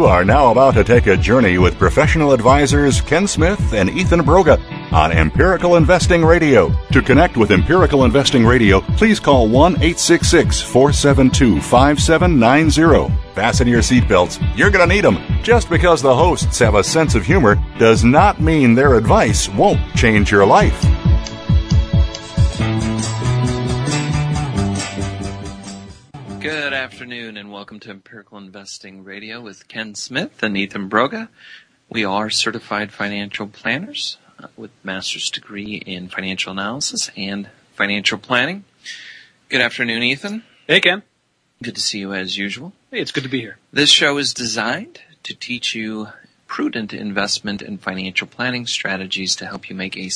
You are now about to take a journey with professional advisors Ken Smith and Ethan Broga on Empirical Investing Radio. To connect with Empirical Investing Radio, please call 1 866 472 5790. Fasten your seatbelts. You're going to need them. Just because the hosts have a sense of humor does not mean their advice won't change your life. Afternoon and welcome to Empirical Investing Radio with Ken Smith and Ethan Broga. We are certified financial planners uh, with master's degree in financial analysis and financial planning. Good afternoon, Ethan. Hey, Ken. Good to see you as usual. Hey, it's good to be here. This show is designed to teach you prudent investment and financial planning strategies to help you make a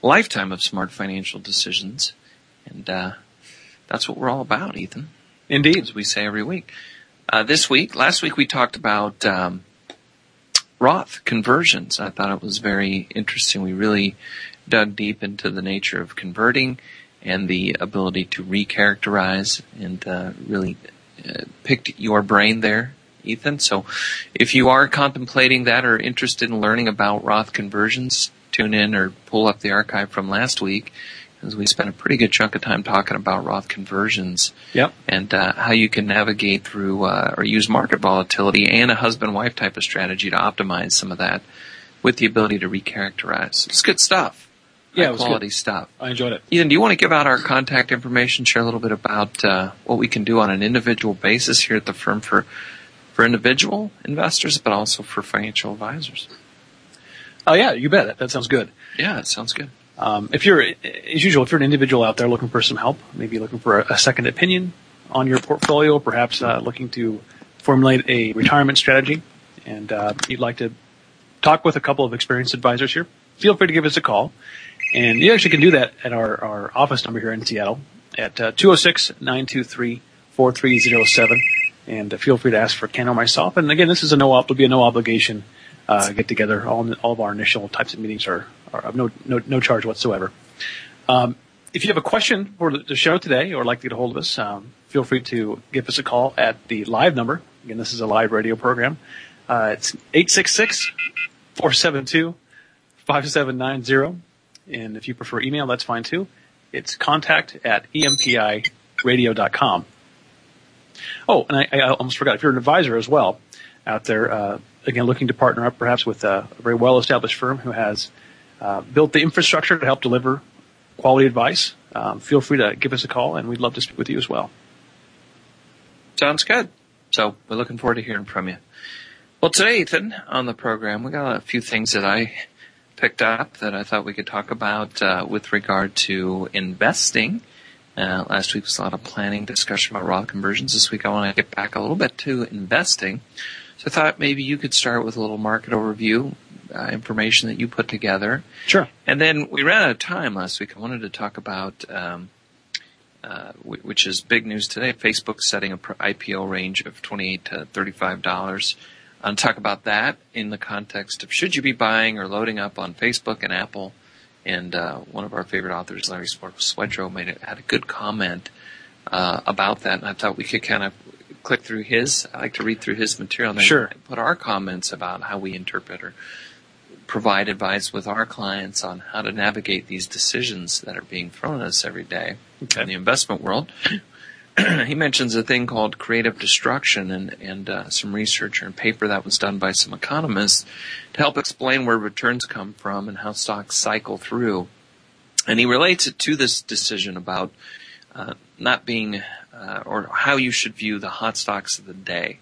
lifetime of smart financial decisions. And uh, that's what we're all about, Ethan. Indeed. As we say every week. Uh, this week, last week we talked about um, Roth conversions. I thought it was very interesting. We really dug deep into the nature of converting and the ability to recharacterize and uh, really uh, picked your brain there, Ethan. So if you are contemplating that or interested in learning about Roth conversions, tune in or pull up the archive from last week because we spent a pretty good chunk of time talking about Roth conversions Yep. and uh, how you can navigate through uh, or use market volatility and a husband-wife type of strategy to optimize some of that with the ability to recharacterize. It's good stuff. Yeah, High it was quality good. stuff. I enjoyed it. Ethan, do you want to give out our contact information, share a little bit about uh, what we can do on an individual basis here at the firm for for individual investors, but also for financial advisors? Oh yeah, you bet. That, that sounds good. Yeah, it sounds good. Um, if you're, as usual, if you're an individual out there looking for some help, maybe looking for a, a second opinion on your portfolio, perhaps uh, looking to formulate a retirement strategy, and uh, you'd like to talk with a couple of experienced advisors here, feel free to give us a call. And you actually can do that at our, our office number here in Seattle at uh, 206-923-4307. And uh, feel free to ask for Ken or myself. And again, this is a no, will be a no obligation uh, get together. All, all of our initial types of meetings are, of no, no, no charge whatsoever. Um, if you have a question for the show today or like to get a hold of us, um, feel free to give us a call at the live number. Again, this is a live radio program. Uh, it's 866-472-5790. And if you prefer email, that's fine too. It's contact at empiradio.com. Oh, and I, I almost forgot. If you're an advisor as well out there, uh, again, looking to partner up perhaps with a, a very well-established firm who has uh, built the infrastructure to help deliver quality advice, um, feel free to give us a call, and we'd love to speak with you as well. Sounds good. So we're looking forward to hearing from you. Well, today, Ethan, on the program, we got a few things that I picked up that I thought we could talk about uh, with regard to investing. Uh, last week was a lot of planning discussion about Roth conversions. This week I want to get back a little bit to investing. So I thought maybe you could start with a little market overview, uh, information that you put together. Sure. And then we ran out of time last week. I wanted to talk about, um, uh, w- which is big news today. Facebook setting a pr- IPO range of twenty-eight to thirty-five dollars. I'll talk about that in the context of should you be buying or loading up on Facebook and Apple. And uh, one of our favorite authors, Larry Swedroe, made it, had a good comment uh, about that, and I thought we could kind of click through his. I like to read through his material and Sure. put our comments about how we interpret or provide advice with our clients on how to navigate these decisions that are being thrown at us every day Okay. in the investment world. he mentions a thing called creative destruction and, and uh, some research and paper that was done by some economists to help explain where returns come from and how stocks cycle through. And he relates it to this decision about uh, not being uh, or how you should view the hot stocks of the day.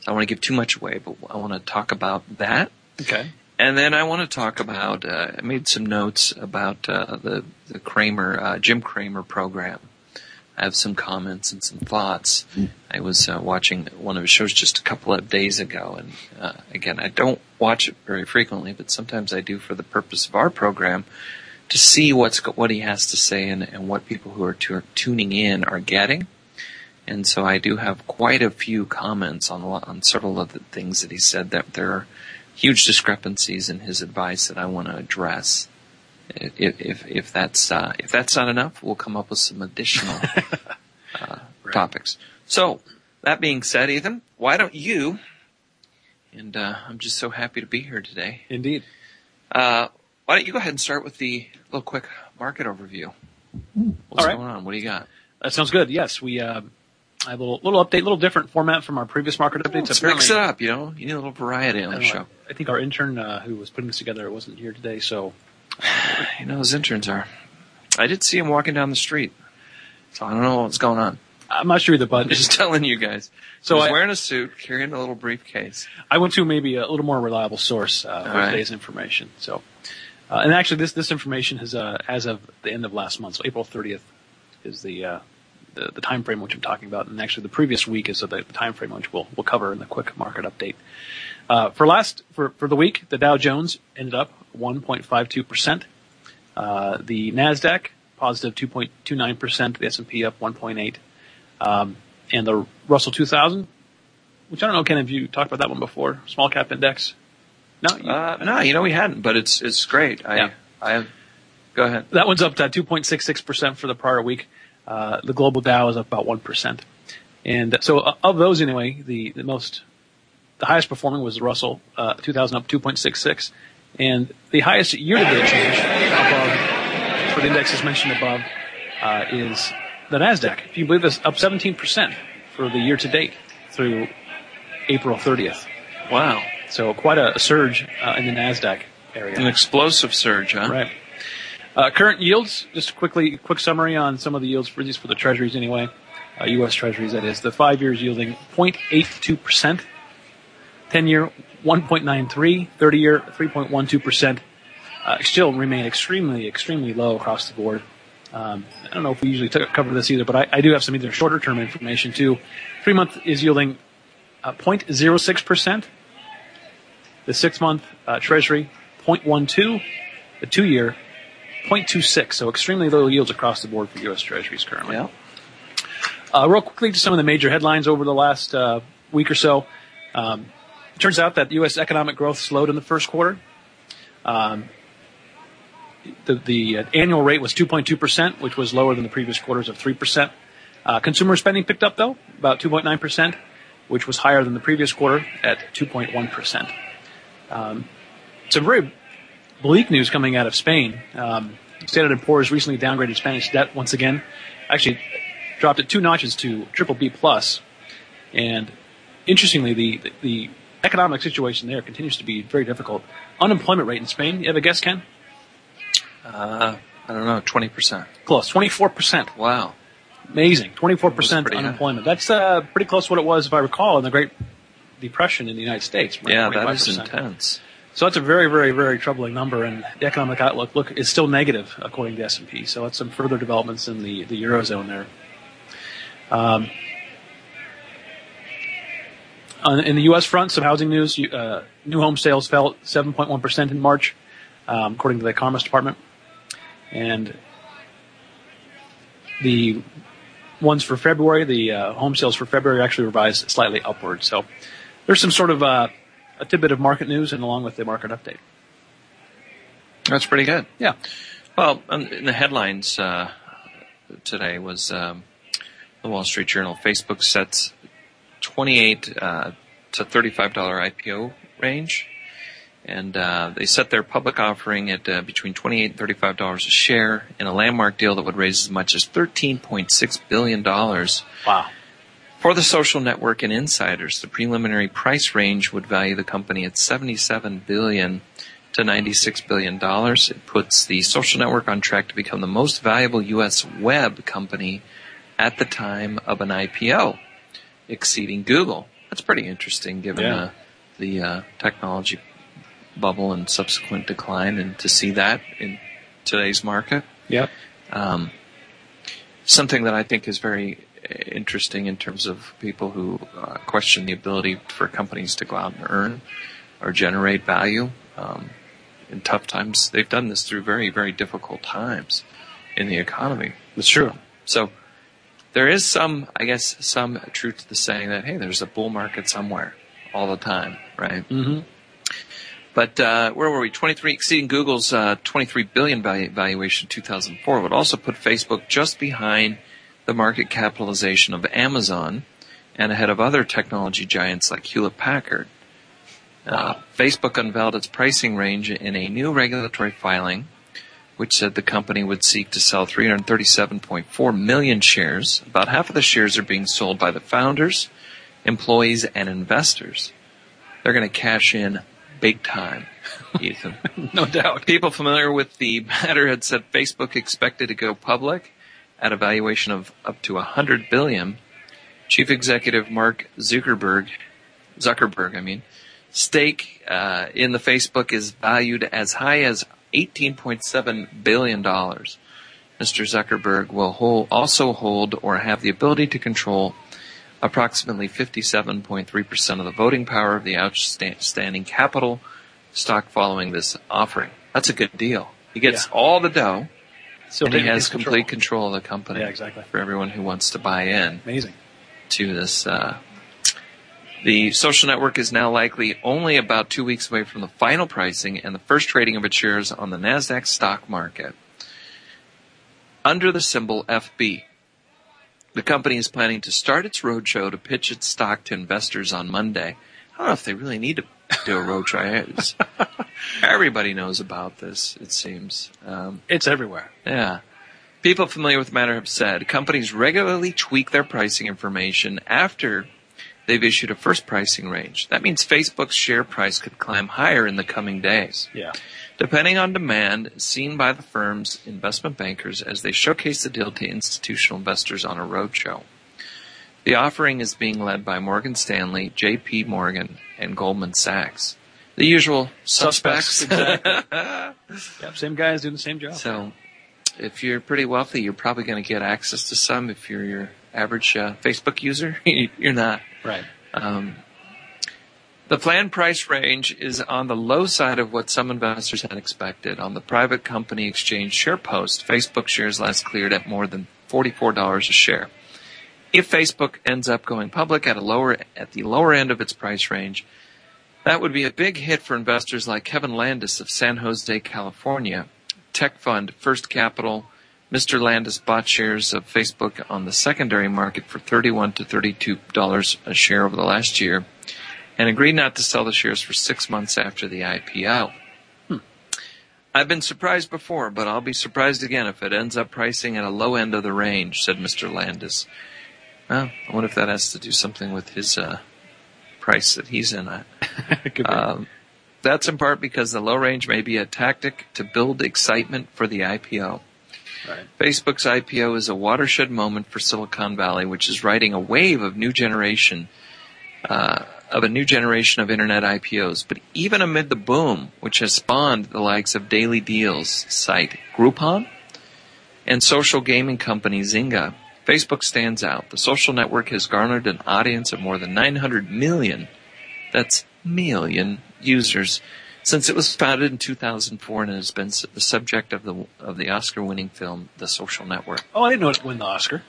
So I don't want to give too much away, but I want to talk about that. Okay. And then I want to talk about. Uh, I made some notes about uh, the the Cramer uh, Jim Cramer program. I have some comments and some thoughts. I was uh, watching one of his shows just a couple of days ago, and uh, again, I don't watch it very frequently, but sometimes I do for the purpose of our program to see what's what he has to say and, and what people who are tu- tuning in are getting. And so I do have quite a few comments on a lot, on several of the things that he said that there are huge discrepancies in his advice that I want to address. If, if, if that's, uh, if that's not enough, we'll come up with some additional, uh, Right. topics. So, that being said, Ethan, why don't you and uh, I'm just so happy to be here today. Indeed. Uh, why don't you go ahead and start with the little quick market overview? What's All right. going on? What do you got? That sounds good. Yes, we uh, I have a little, little update, a little different format from our previous market updates. Let's mix it up. You know, you need a little variety on the show. I think our intern uh, who was putting this together wasn't here today, so You know, those interns are. I did see him walking down the street, so I don't know what's going on. I'm not sure either. I'm But just telling you guys. So he's I- wearing a suit, carrying a little briefcase. I went to maybe a little more reliable source uh, for right. today's information. So, uh, and actually, this this information is uh, as of the end of last month. So April 30th is the uh, the, the time frame which I'm talking about, and actually the previous week is the, the time frame which we'll we'll cover in the quick market update. Uh, for last for for the week, the Dow Jones ended up 1.52 percent. Uh, the Nasdaq positive 2.29 percent. The S&P up 1.8, um, and the Russell 2000 which I don't know, Ken, have you talked about that one before? Small cap index? No, you, Uh, no, you know we hadn't, but it's it's great. I Yeah. I go ahead. that one's up to 2.66% for the prior week. Uh, the global Dow is up about 1%. And so uh, of those anyway, the, the most, the highest performing was the Russell, uh, 2000 up 2.66. And the highest year-to-date change above, for the indexes mentioned above, uh, is the NASDAQ. If you believe this, up 17% for the year-to-date through April 30th. Wow, So quite a, a surge uh, in the Nasdaq area. an explosive surge, huh? Right. Uh, current yields. Just quickly, quick summary on some of the yields for these for the Treasuries anyway. Uh, U.S. Treasuries, that is. The five years yielding 0.82 percent. Ten year 1.93. Thirty year 3.12 percent. Uh, still remain extremely, extremely low across the board. Um, I don't know if we usually t- cover this either, but I, I do have some either shorter term information too. Three month is yielding uh, 0.06 percent. The six month uh, Treasury 0.12. The two year 0.26. So extremely low yields across the board for U.S. Treasuries currently. Yeah. Uh, real quickly to some of the major headlines over the last uh, week or so. Um, it turns out that U.S. economic growth slowed in the first quarter. Um, the the uh, annual rate was 2.2%, which was lower than the previous quarters of 3%. Uh, consumer spending picked up, though, about 2.9%, which was higher than the previous quarter at 2.1%. Um, some very bleak news coming out of Spain. Um, Standard & Poor's recently downgraded Spanish debt once again. Actually, dropped it two notches to triple B plus. And interestingly, the, the, the economic situation there continues to be very difficult. Unemployment rate in Spain, you have a guess, Ken? Uh, I don't know, twenty percent. Close, 24%. Wow. Amazing. 24% pretty high. unemployment. That's uh, pretty close to what it was, if I recall, in the Great Depression in the United States. Yeah, that is 25%. intense. So that's a very, very, very troubling number, and the economic outlook look is still negative according to S and P. So that's some further developments in the the eurozone there. Um, on, in the U.S. front, some housing news: uh, new home sales fell 7.1 percent in March, um, according to the Commerce Department, and the ones for February, the uh, home sales for February actually revised slightly upward. So there's some sort of uh, a tidbit of market news, and along with the market update. That's pretty good. Yeah. Well, in the headlines uh, today was um, the Wall Street Journal. Facebook sets 28 uh, to 35 dollar IPO range, and uh, they set their public offering at uh, between 28 and 35 dollars a share in a landmark deal that would raise as much as 13.6 billion dollars. Wow. For the social network and insiders, the preliminary price range would value the company at 77 billion to 96 billion dollars. It puts the social network on track to become the most valuable U.S. web company at the time of an IPO, exceeding Google. That's pretty interesting, given Yeah. uh, the uh, technology bubble and subsequent decline, and to see that in today's market Yep. um, something that I think is very interesting in terms of people who uh, question the ability for companies to go out and earn or generate value um, in tough times. They've done this through very, very difficult times in the economy. That's true. So there is some, I guess, some truth to the saying that hey, there's a bull market somewhere all the time, right? Mm-hmm. But uh, where were we? 23 exceeding Google's uh, 23 billion valuation in 2004 would also put Facebook just behind the market capitalization of Amazon and ahead of other technology giants like Hewlett Packard. Uh, Facebook unveiled its pricing range in a new regulatory filing, which said the company would seek to sell 337.4 million shares. About half of the shares are being sold by the founders, employees, and investors. They're going to cash in big time, Ethan. no doubt. People familiar with the matter had said Facebook expected to go public at a valuation of up to 100 billion. Chief Executive Mark Zuckerberg, Zuckerberg, I mean, stake uh, in the Facebook is valued as high as 18.7 billion dollars. Mr. Zuckerberg will hold, also hold or have the ability to control approximately 57.3% of the voting power of the outstanding capital stock following this offering. That's a good deal. He gets Yeah. all the dough, So and he has it's complete control of the company. Yeah, exactly. For everyone who wants to buy in Amazing. to this. Uh, the social network is now likely only about two weeks away from the final pricing and the first trading of its shares on the NASDAQ stock market. Under the symbol FB, the company is planning to start its roadshow to pitch its stock to investors on Monday. I don't know if they really need to do a road It's- Everybody knows about this, it seems. Um, It's everywhere. yeah. People familiar with the matter have said companies regularly tweak their pricing information after they've issued a first pricing range. That means Facebook's share price could climb higher in the coming days. Yeah. Depending on demand seen by the firm's investment bankers as they showcase the deal to institutional investors on a roadshow. The offering is being led by Morgan Stanley, JP Morgan, and Goldman Sachs. The usual suspects. Suspects, Yep. Same guys doing the same job. So, if you're pretty wealthy, you're probably going to get access to some. If you're your average uh, Facebook user, you're not. Right. Um, the planned price range is on the low side of what some investors had expected. On the private company exchange SharesPost, Facebook shares last cleared at more than $44 a share. If Facebook ends up going public at a lower at the lower end of its price range, that would be a big hit for investors like Kevin Landis of San Jose, California. Tech fund First Capital, Mr. Landis bought shares of Facebook on the secondary market for 31 to 32 dollars a share over the last year, and agreed not to sell the shares for six months after the IPO. Hmm. I've been surprised before, but I'll be surprised again if it ends up pricing at a low end of the range," said Mr. Landis. Well, I wonder if that has to do something with his uh, price that he's in at. Um, that's in part because the low range may be a tactic to build excitement for the IPO. right. Facebook's IPO is a watershed moment for Silicon Valley, which is riding a wave of new generation uh, of a new generation of internet IPOs. But even amid the boom, which has spawned the likes of Daily Deals site Groupon and social gaming company Zynga, Facebook stands out. The social network has garnered an audience of more than 900 million. That's million users since it was founded in 2004 and has been the subject of the of the Oscar-winning film The Social Network. Oh, I didn't know it won the Oscar.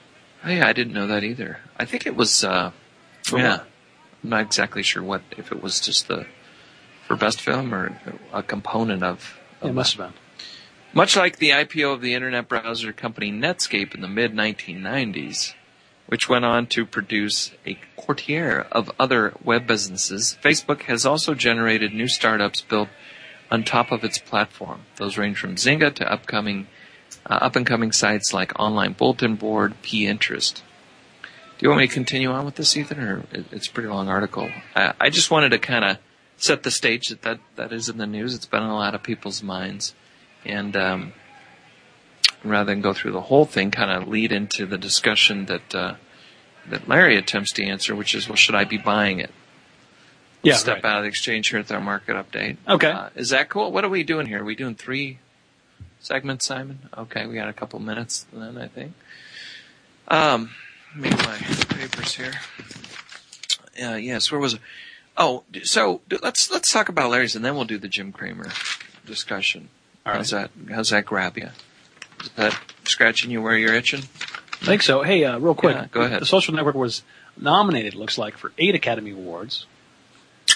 Oh, yeah, I didn't know that either. I think it was. Uh, For yeah, what? I'm not exactly sure what if it was just the for best film or a component of. of It must have been. Much like the IPO of the internet browser company Netscape in the mid 1990s, which went on to produce a courtier of other web businesses, Facebook has also generated new startups built on top of its platform. Those range from Zynga to upcoming, uh, up and coming sites like Online Bulletin Board, Pinterest. Do you want me to continue on with this, Ethan, or it's a pretty long article? I, I just wanted to kind of set the stage that, that that is in the news. It's been in a lot of people's minds, and um, rather than go through the whole thing, kind of lead into the discussion that uh, that Larry attempts to answer, which is, well, should I be buying it? Yeah. Step right. out of the exchange here with our market update. Okay. Uh, is that cool? What are we doing here? Are we doing three segments, Simon? Okay, we got a couple minutes then, I think. Um, make my papers here. Uh, yes, where was it? Oh, so let's let's talk about Larry's, and then we'll do the Jim Cramer discussion. All right. How's that? How's that grab you? Is that scratching you where you're itching? I think so. Hey, uh, real quick. Yeah, go ahead. The Social Network was nominated, looks like, for eight Academy Awards.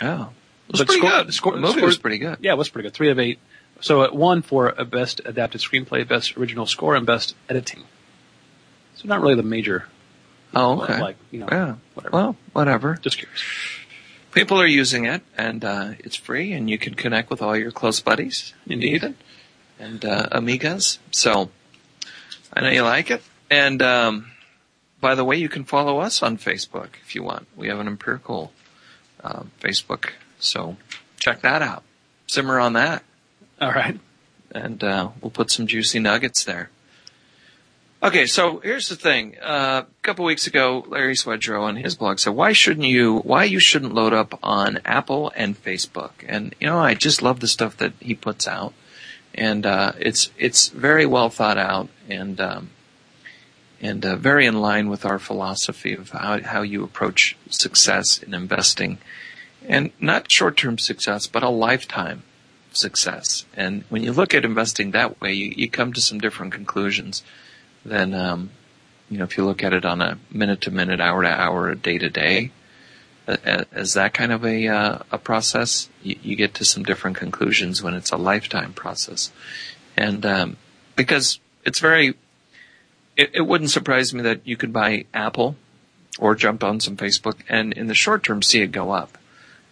Oh, it was But pretty score- good. the movie was pretty good. Yeah, it was pretty good. Three of eight. So it won for a best adapted screenplay, best original score, and best editing. So not really the major, Oh, okay. like you know, yeah. whatever. Well, whatever. Just curious. people are using it, and uh, it's free, and you can connect with all your close buddies, Indeed. And uh, amigas. So I know you like it. And um, by the way, you can follow us on Facebook if you want. We have an empirical uh, Facebook, so check that out. Simmer on that, All right. and uh, we'll put some juicy nuggets there. Okay, so here's the thing. Uh, a couple weeks ago, Larry Swedroe on his blog said, "Why shouldn't you? Why you shouldn't load up on Apple and Facebook?" And you know, I just love the stuff that he puts out, and uh, it's it's very well thought out and um, and uh, very in line with our philosophy of how how you approach success in investing, and not short term success, but a lifetime success. And when you look at investing that way, you, you come to some different conclusions than um, you know if you look at it on a minute to minute, hour to hour, day to day. As that kind of a uh, a process, you, you get to some different conclusions when it's a lifetime process, and um, because it's very, it, it wouldn't surprise me that you could buy Apple or jump on some Facebook and in the short term see it go up.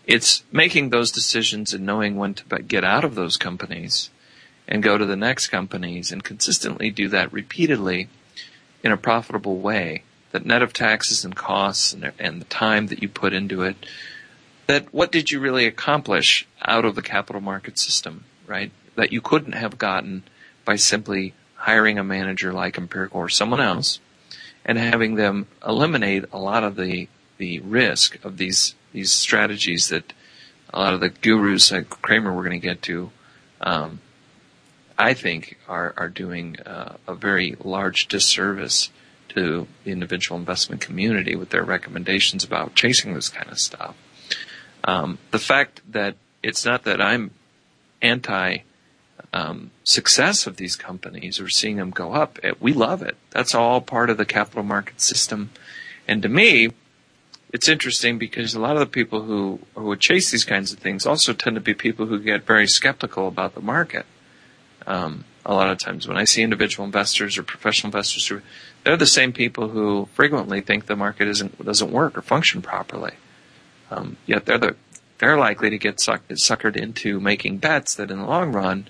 It's making those decisions and knowing when to get out of those companies and go to the next companies and consistently do that repeatedly in a profitable way that net of taxes and costs and, and the time that you put into it that what did you really accomplish out of the capital market system right? That you couldn't have gotten by simply hiring a manager like empirical or someone else and having them eliminate a lot of the the risk of these these strategies that a lot of the gurus like Cramer we're going to get to um, I think are are doing uh, a very large disservice to the individual investment community with their recommendations about chasing this kind of stuff. Um, the fact that it's not that I'm anti um, success of these companies or seeing them go up, it, we love it. That's all part of the capital market system. And to me, it's interesting because a lot of the people who, who would chase these kinds of things also tend to be people who get very skeptical about the market. Um, a lot of times when I see individual investors or professional investors who they're the same people who frequently think the market isn't doesn't work or function properly. Um, yet they're the they're likely to get suck, suckered into making bets that in the long run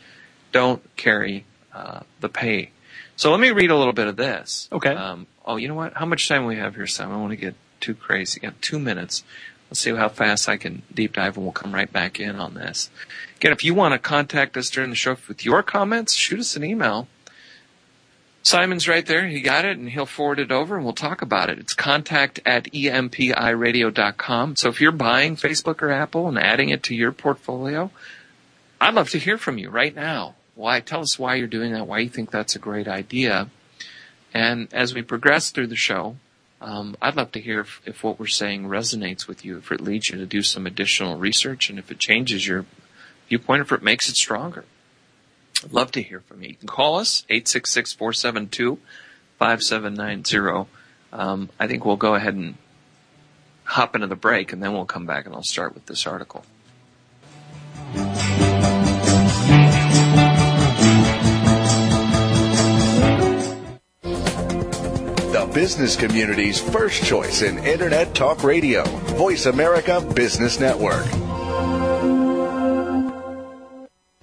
don't carry uh, the pay. So let me read a little bit of this. Okay. Um, oh, you know what? How much time we have here, Sam? I don't want to get too crazy. Got two minutes. Let's see how fast I can deep dive, and we'll come right back in on this. Again, if you want to contact us during the show with your comments, shoot us an email. Simon's right there. He got it, and he'll forward it over, and we'll talk about it. It's contact at empiradio.com. So if you're buying Facebook or Apple and adding it to your portfolio, I'd love to hear from you right now. Why? Tell us why you're doing that, why you think that's a great idea. And as we progress through the show, um, I'd love to hear if, if what we're saying resonates with you, if it leads you to do some additional research, and if it changes your viewpoint, if it makes it stronger. Love to hear from you. You can call us, 866-472-5790. Um, I think we'll go ahead and hop into the break, and then we'll come back and I'll start with this article. The business community's first choice in Internet Talk Radio. Voice America Business Network.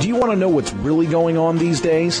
Do you want to know what's really going on these days?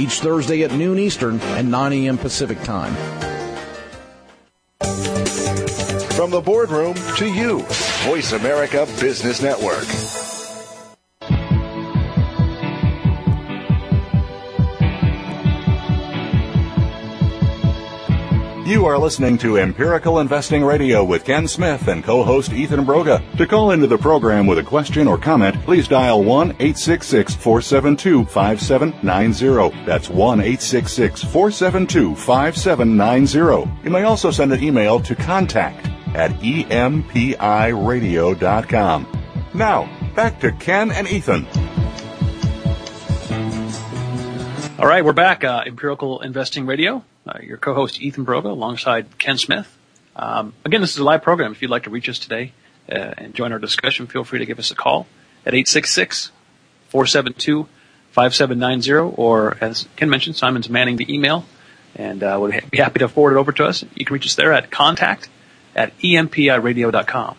each Thursday at noon Eastern and 9 a.m. Pacific Time. From the boardroom to you, Voice America Business Network. You are listening to Empirical Investing Radio with Ken Smith and co-host Ethan Broga. To call into the program with a question or comment, please dial 1-866-472-5790. That's 1-866-472-5790. You may also send an email to contact at empiradio.com. Now, back to Ken and Ethan. All right, we're back. Uh, Empirical Investing Radio. Uh, your co-host Ethan Broga alongside Ken Smith. Um, again, this is a live program. If you'd like to reach us today uh, and join our discussion, feel free to give us a call at 866-472-5790 or as Ken mentioned, Simon's manning the email and uh, would be happy to forward it over to us. You can reach us there at contact at empiradio.com.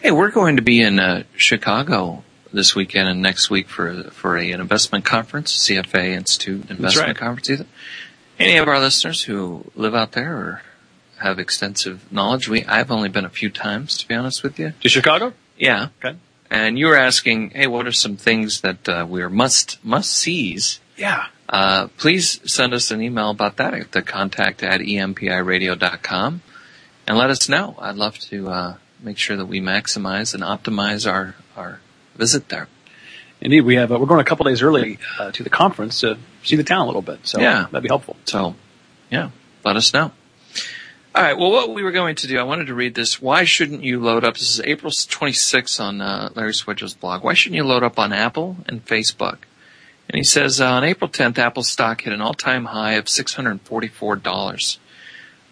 Hey, we're going to be in uh, Chicago this weekend and next week for for a, an investment conference, CFA Institute Investment right. Conference. Either. Any of our listeners who live out there or have extensive knowledge, we I've only been a few times to be honest with you. To Chicago? Yeah, Okay. and you were asking, hey, what are some things that uh, we're must must sees? Yeah. Uh, please send us an email about that at the contact at empiradio.com and let us know. I'd love to uh, make sure that we maximize and optimize our, our visit there. Indeed, we have. Uh, we're going a couple days early uh, to the conference to see the town a little bit. So Yeah. that'd be helpful. So, yeah, let us know. All right. Well, what we were going to do, I wanted to read this. Why shouldn't you load up? This is April 26th on uh, Larry Swedroe's blog. Why shouldn't you load up on Apple and Facebook? And he says uh, on April 10th, Apple stock hit an all-time high of $644.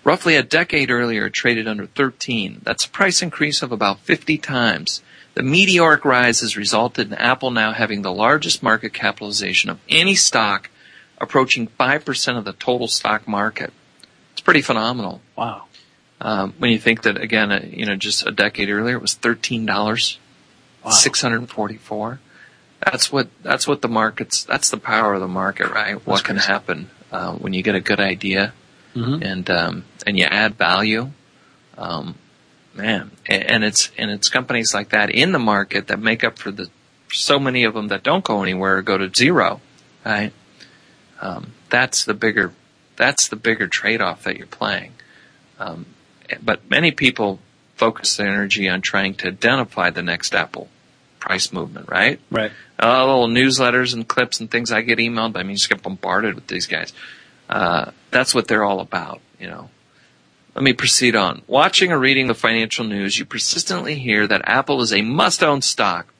Roughly a decade earlier, it traded under 13. That's a price increase of about 50 times. The meteoric rise has resulted in Apple now having the largest market capitalization of any stock, approaching 5% of the total stock market. It's pretty phenomenal. Wow. Um, when you think that again, uh, you know, just a decade earlier it was thirteen dollars, Wow. six hundred forty-four. That's what that's what the markets. That's the power of the market, right? what can crazy. happen uh, when you get a good idea Mhm. and um, and you add value, um, man. And, it's and it's companies like that in the market that make up for the so many of them that don't go anywhere or go to zero, right? Um, that's the bigger that's the bigger trade-off that you're playing. Um, but many people focus their energy on trying to identify the next Apple price movement, right? Right. uh, little newsletters and clips and things I get emailed. I mean, you just get bombarded with these guys. Uh, that's what they're all about, you know. Let me proceed on. Watching or reading the financial news, you persistently hear that Apple is a must-own stock,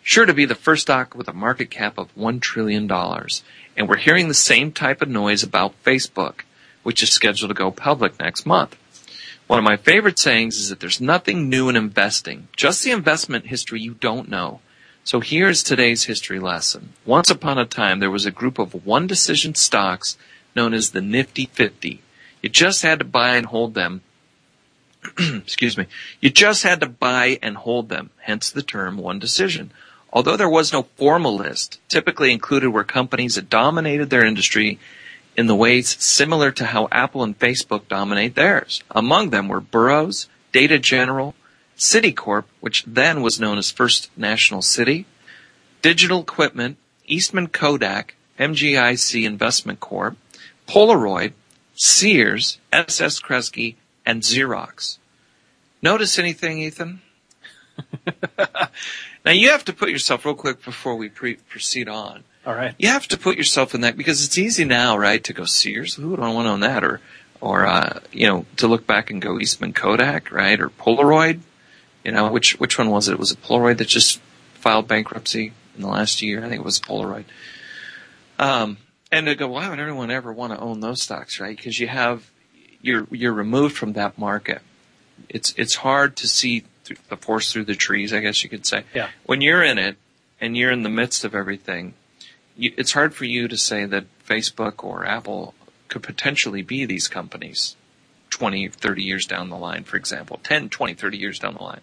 sure to be the first stock with a market cap of $1 trillion. And we're hearing the same type of noise about Facebook, which is scheduled to go public next month. One of my favorite sayings is that there's nothing new in investing, just the investment history you don't know. So here's today's history lesson. Once upon a time, there was a group of one decision stocks known as the Nifty 50. You just had to buy and hold them. Excuse me. You just had to buy and hold them, hence the term one decision. Although there was no formal list, typically included were companies that dominated their industry in the ways similar to how Apple and Facebook dominate theirs. Among them were Burroughs, Data General, Citicorp, which then was known as First National City, Digital Equipment, Eastman Kodak, MGIC Investment Corp, Polaroid, Sears, SS Kresge, and Xerox. Notice anything, Ethan? now you have to put yourself real quick before we pre- proceed on. All right. You have to put yourself in that because it's easy now, right, to go Sears. Who would want to own that? Or, or uh, you know, to look back and go Eastman Kodak, right, or Polaroid. You know, which which one was it? Was it Polaroid that just filed bankruptcy in the last year? I think it was Polaroid. Um, and to go, why would anyone ever want to own those stocks, right? Because you have you're you're removed from that market. It's it's hard to see the forest through the trees, I guess you could say. Yeah. When you're in it and you're in the midst of everything, you, it's hard for you to say that Facebook or Apple could potentially be these companies 20, 30 years down the line, for example, 10, 20, 30 years down the line.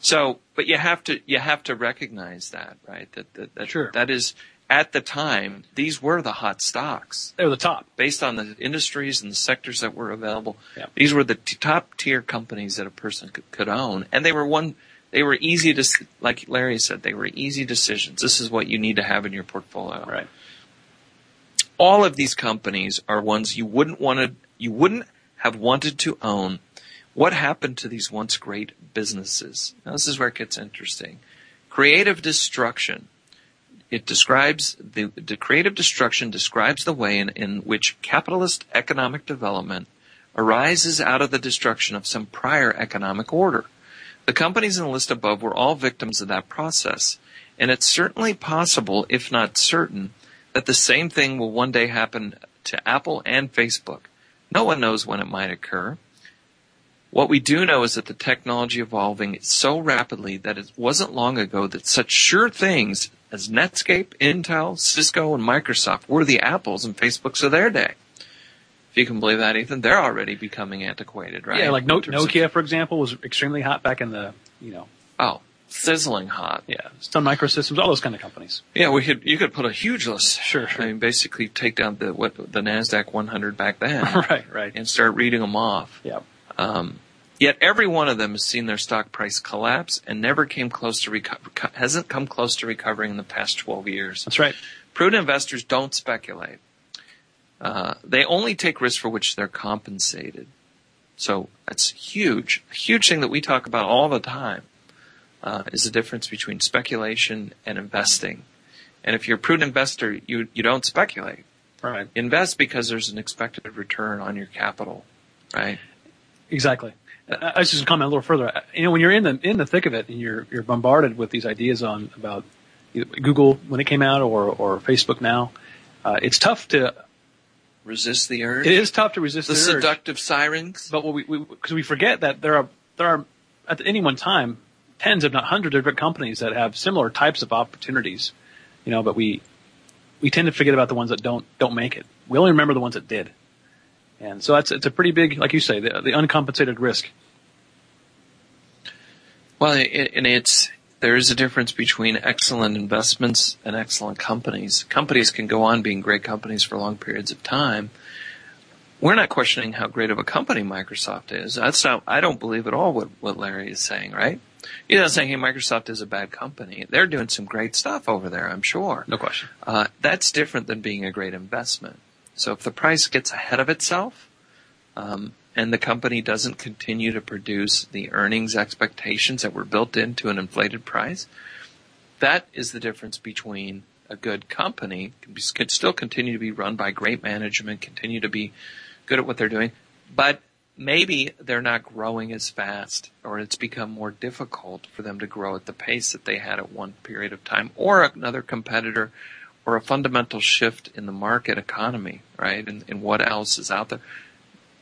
So, but you have to, you have to recognize that, right? That, that, that, Sure. that is, at the time, these were the hot stocks They were the top. based on the industries and the sectors that were available. Yeah. These were the t- top tier companies that a person could, could own, and they were one. They were easy to, like Larry said, they were easy decisions. This is what you need to have in your portfolio. Right. All of these companies are ones you wouldn't want to, you wouldn't have wanted to own. What happened to these once great businesses? Now this is where it gets interesting. Creative destruction it describes the, the creative destruction describes the way in, in which capitalist economic development arises out of the destruction of some prior economic order. The companies in the list above were all victims of that process, and it's certainly possible, if not certain, that the same thing will one day happen to Apple and Facebook. No one knows when it might occur. What we do know is that the technology evolving so rapidly that it wasn't long ago that such sure things as Netscape, Intel, Cisco, and Microsoft were the apples and Facebooks of their day. If you can believe that, Ethan, they're already becoming antiquated, right? Yeah, like no- Nokia, for example, was extremely hot back in the, you know, oh, sizzling hot. yeah, Sun Microsystems, all those kind of companies. Yeah, we could you could put a huge list. Sure, sure. I mean, basically take down the what the Nasdaq 100 back then, right, right. and start reading them off. Yeah. Um, yet every one of them has seen their stock price collapse and never came close to recover, hasn't come close to recovering in the past 12 years. That's right. Prudent investors don't speculate. Uh, they only take risks for which they're compensated. So that's huge. A huge thing that we talk about all the time uh, is the difference between speculation and investing. And if you're a prudent investor, you you don't speculate. Right. Invest because there's an expected return on your capital, right? Exactly. I was just comment a little further. You know, when you're in the in the thick of it and you're you're bombarded with these ideas on about Google when it came out or or Facebook now, uh, it's tough to Resist the urge. it is tough to resist the the urge. seductive sirens. But what we because we, forget that there are there are at any one time tens if not hundreds of different companies that have similar types of opportunities, you know. But we we tend to forget about the ones that don't don't make it. We only remember the ones that did, and so that's it's a pretty big, like you say, the, the uncompensated risk. Well, it, and it's there is a difference between excellent investments and excellent companies. Companies can go on being great companies for long periods of time. We're not questioning how great of a company Microsoft is. That's not. I don't believe at all what what Larry is saying. Right? He's not saying hey Microsoft is a bad company. They're doing some great stuff over there. I'm sure. No question. Uh, that's different than being a great investment. So if the price gets ahead of itself, um, and the company doesn't continue to produce the earnings expectations that were built into an inflated price, that is the difference between a good company can still continue to be run by great management, continue to be good at what they're doing, but maybe they're not growing as fast or it's become more difficult for them to grow at the pace that they had at one period of time or another competitor or a fundamental shift in the market economy, right? And, and what else is out there.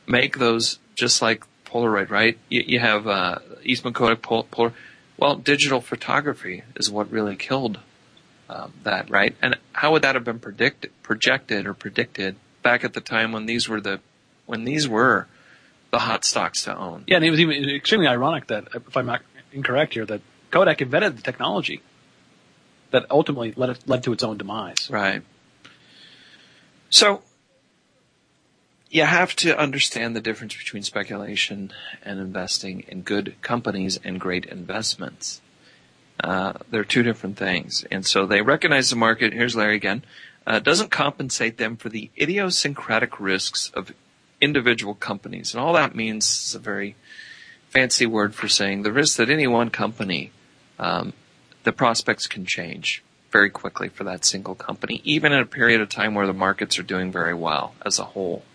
Make those just like Polaroid, right? You, you have uh, Eastman Kodak, Pol- Polaroid. Well, digital photography is what really killed um, that, right? And how would that have been predicted, projected, or predicted back at the time when these were the when these were the hot stocks to own? Yeah, and it was even extremely ironic that, if I'm not incorrect here, that Kodak invented the technology that ultimately led it, led to its own demise. Right. So you have to understand the difference between speculation and investing in good companies and great investments. Uh, they're two different things. And so they recognize the market, here's Larry again, uh, doesn't compensate them for the idiosyncratic risks of individual companies. And all that means is a very fancy word for saying the risk that any one company, um, the prospects can change very quickly for that single company, even in a period of time where the markets are doing very well as a whole.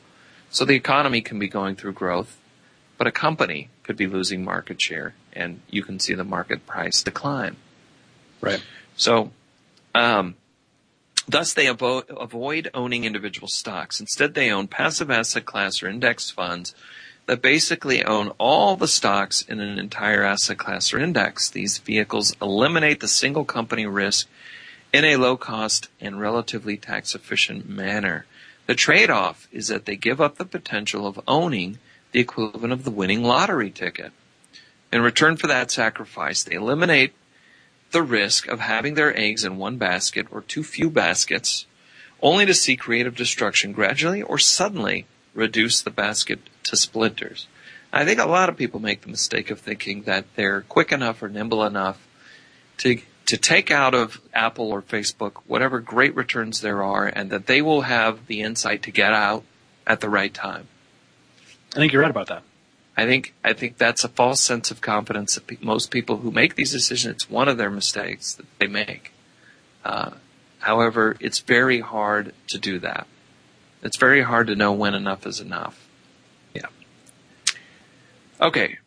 So the economy can be going through growth, but a company could be losing market share and you can see the market price decline. Right. So, um, thus they avo- avoid owning individual stocks. Instead, they own passive asset class or index funds that basically own all the stocks in an entire asset class or index. These vehicles eliminate the single company risk in a low cost and relatively tax efficient manner. The trade off is that they give up the potential of owning the equivalent of the winning lottery ticket. In return for that sacrifice, they eliminate the risk of having their eggs in one basket or too few baskets, only to see creative destruction gradually or suddenly reduce the basket to splinters. I think a lot of people make the mistake of thinking that they're quick enough or nimble enough to to take out of Apple or Facebook whatever great returns there are and that they will have the insight to get out at the right time. I think you're right about that. I think I think that's a false sense of confidence that pe- most people who make these decisions. It's one of their mistakes that they make. Uh, however, it's very hard to do that. It's very hard to know when enough is enough. Yeah. Okay.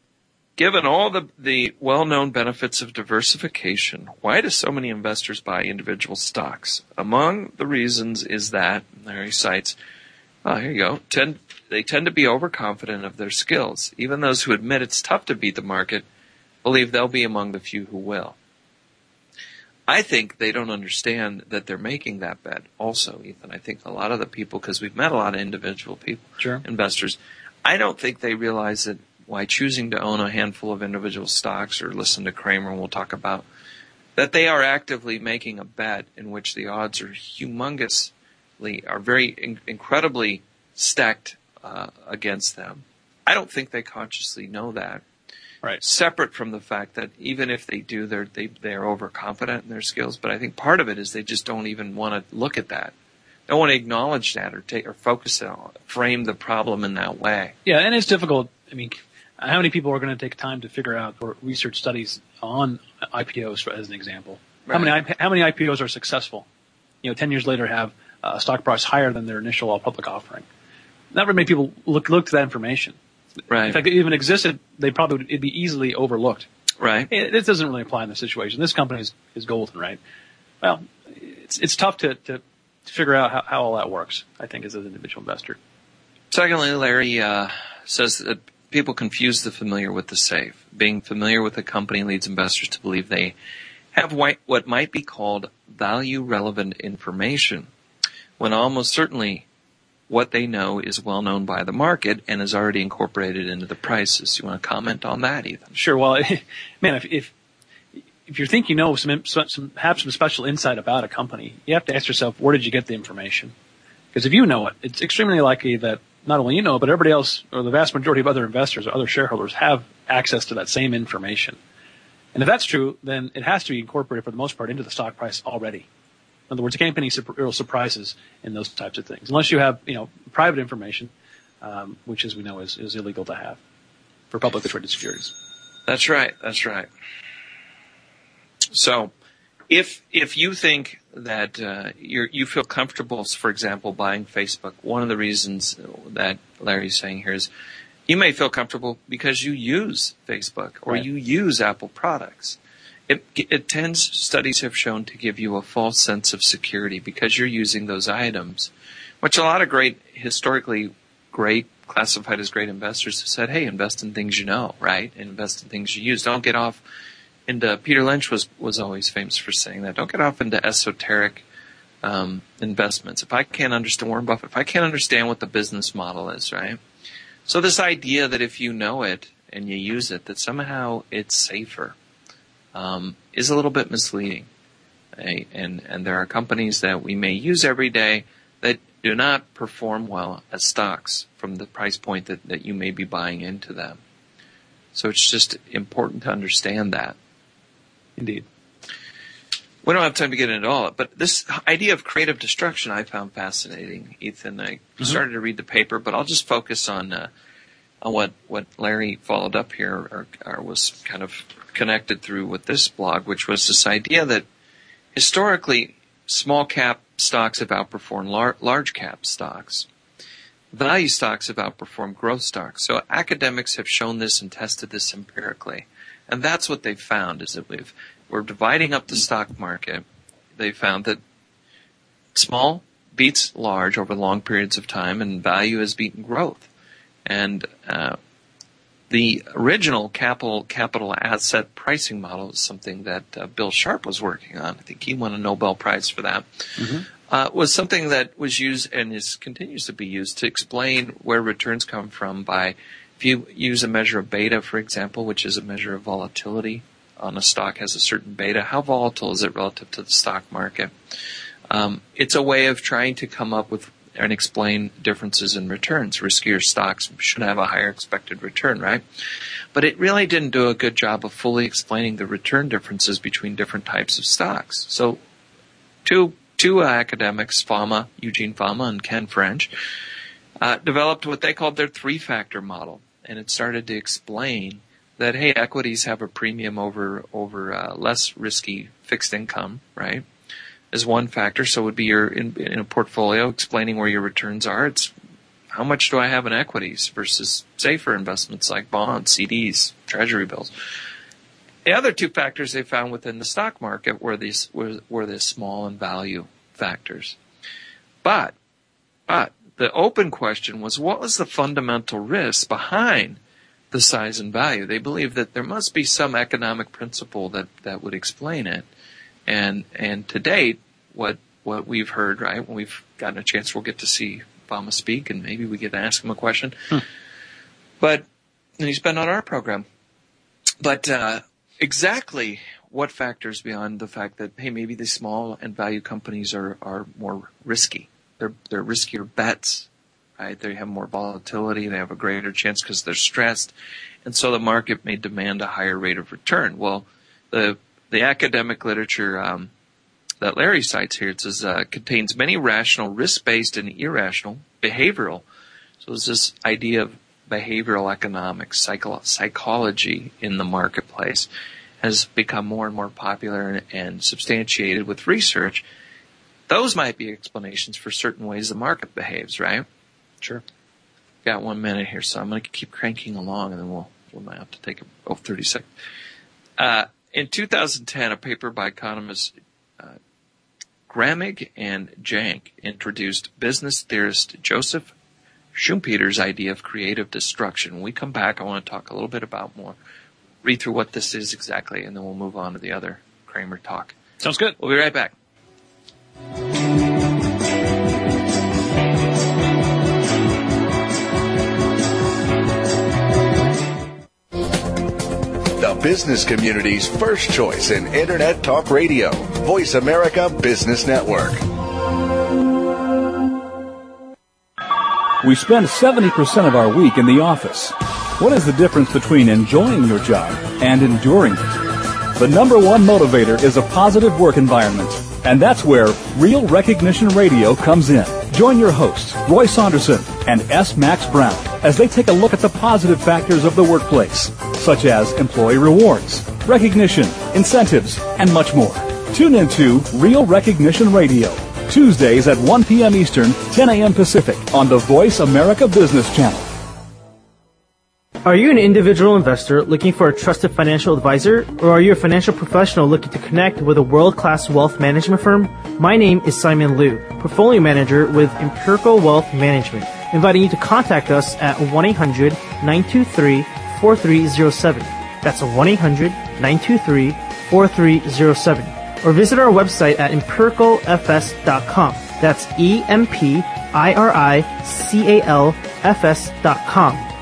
Given all the, the well-known benefits of diversification, why do so many investors buy individual stocks? Among the reasons is that, Larry cites, oh, here you go, tend, they tend to be overconfident of their skills. Even those who admit it's tough to beat the market believe they'll be among the few who will. I think they don't understand that they're making that bet also, Ethan. I think a lot of the people, because we've met a lot of individual people, Sure. investors, I don't think they realize that why choosing to own a handful of individual stocks or listen to Cramer, and we'll talk about, that they are actively making a bet in which the odds are humongously, are very in- incredibly stacked uh, against them. I don't think they consciously know that Right. separate from the fact that even if they do, they're they they're overconfident in their skills. But I think part of it is they just don't even want to look at that. They don't want to acknowledge that or take or focus on frame the problem in that way. Yeah, and it's difficult. I mean, how many people are going to take time to figure out or research studies on IPOs, for, as an example? How many how many IPOs are successful? You know, ten years later, have a stock price higher than their initial uh, public offering. Not very many people look look to that information. Right. In fact, if it even existed, they probably would, it'd be easily overlooked. right. It, this doesn't really apply in this situation. This company is, is golden, right? Well, it's it's tough to to, figure out how, how all that works. I think as an individual investor. Secondly, Larry uh, says that people confuse the familiar with the safe. Being familiar with a company leads investors to believe they have white, what might be called value relevant information, when almost certainly what they know is well known by the market and is already incorporated into the prices. You want to comment on that, Ethan? Sure. Well, man, if if if you think you know some, some, have some special insight about a company, you have to ask yourself, where did you get the information? Because if you know it, it's extremely likely that not only you know, but everybody else, or the vast majority of other investors or other shareholders, have access to that same information. And if that's true, then it has to be incorporated for the most part into the stock price already. In other words, there can't be any real surprises in those types of things, unless you have, you know, private information, um, which, as we know, is, is illegal to have for publicly traded securities. That's right. That's right. So, if if you think that uh, you you feel comfortable, for example, buying Facebook, one of the reasons that Larry's saying here is you may feel comfortable because you use Facebook or Right. you use Apple products. It, it tends, studies have shown to give you a false sense of security because you're using those items, which a lot of great, historically great, classified as great investors have said, hey, invest in things you know, right? Invest in things you use. Don't get off into, Peter Lynch was, was always famous for saying that. Don't get off into esoteric, um, investments. If I can't understand Warren Buffett, if I can't understand what the business model is, right? So this idea that if you know it and you use it, that somehow it's safer, um, is a little bit misleading. Okay? And and there are companies that we may use every day that do not perform well as stocks from the price point that, that you may be buying into them. So it's just important to understand that. Indeed. we don't have time to get into all it, but this idea of creative destruction I found fascinating, Ethan. I mm-hmm. started to read the paper, but I'll just focus on uh, on Uh, what what Larry followed up here, or, or was kind of connected through with this blog, which was this idea that historically small cap stocks have outperformed lar- large cap stocks. Value stocks have outperformed growth stocks. So academics have shown this and tested this empirically. And that's what they've found is that we've, we're dividing up the stock market. They found that small beats large over long periods of time and value has beaten growth. And, uh, the original capital capital asset pricing model is something that uh, Bill Sharpe was working on. I think he won a Nobel Prize for that. Mm-hmm. Uh, was something that was used and is continues to be used to explain where returns come from by if you use a measure of beta, for example, which is a measure of volatility on a stock has a certain beta, how volatile is it relative to the stock market? Um, it's a way of trying to come up with and explain differences in returns. Riskier stocks should have a higher expected return, right? But it really didn't do a good job of fully explaining the return differences between different types of stocks. So two, two academics, Fama, Eugene Fama and Ken French, uh, developed what they called their three factor model. And it started to explain that, hey, equities have a premium over, over, uh, less risky fixed income, right? As one factor. So would be your in, in, a portfolio explaining where your returns are. It's how much do I have in equities versus safer investments like bonds, CDs, treasury bills. The other two factors they found within the stock market were these were, were the small and value factors. But but the open question was what was the fundamental risk behind the size and value? They believed that there must be some economic principle that, that would explain it. And and to date, what what we've heard, right? When we've gotten a chance, we'll get to see Fama speak, and maybe we get to ask him a question. Hmm. But and he's been on our program. But uh, exactly what factors beyond the fact that hey, maybe the small and value companies are are more risky. They're they're riskier bets, right? They have more volatility. They have a greater chance because they're stressed, and so the market may demand a higher rate of return. Well, the the academic literature um, that Larry cites here. It says uh, contains many rational, risk-based, and irrational behavioral. So it's this idea of behavioral economics, psycho- psychology in the marketplace has become more and more popular and, and substantiated with research. Those might be explanations for certain ways the market behaves, right? Sure. Got one minute here, so I'm going to keep cranking along, and then we'll we might have to take a, oh, 30 seconds. Uh, in 2010, a paper by economists uh, Grammig and Jank introduced business theorist Joseph Schumpeter's idea of creative destruction. When we come back, I want to talk a little bit about more, read through what this is exactly, and then we'll move on to the other Cramer talk. Sounds good. We'll be right back. Business community's first choice in Internet Talk Radio, Voice America Business Network. We spend 70% of our week in the office. What is the difference between enjoying your job and enduring it? The number one motivator is a positive work environment. And that's where Real Recognition Radio comes in. Join your hosts, Roy Saunderson and S. Max Brown, as they take a look at the positive factors of the workplace, such as employee rewards, recognition, incentives, and much more. Tune in to Real Recognition Radio, Tuesdays at 1 p.m. Eastern, 10 a.m. Pacific on the Voice America Business Channel. Are you an individual investor looking for a trusted financial advisor, or are you a financial professional looking to connect with a world-class wealth management firm? My name is Simon Liu, portfolio manager with Empirical Wealth Management, inviting you to contact us at 1-800-923-4307. That's 1-800-923-4307. Or visit our website at empiricalfs.com. That's E-M-P-I-R-I-C-A-L-F-S.com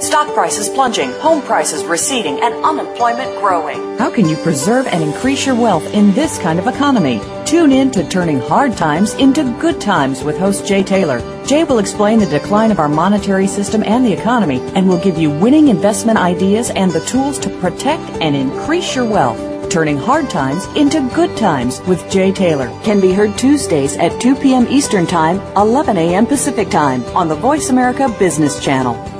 Stock prices plunging, home prices receding, and unemployment growing. How can you preserve and increase your wealth in this kind of economy? Tune in to Turning Hard Times into Good Times with host Jay Taylor. Jay will explain the decline of our monetary system and the economy and will give you winning investment ideas and the tools to protect and increase your wealth. Turning Hard Times into Good Times with Jay Taylor can be heard Tuesdays at 2 p.m. Eastern Time, 11 a.m. Pacific Time on the Voice America Business Channel.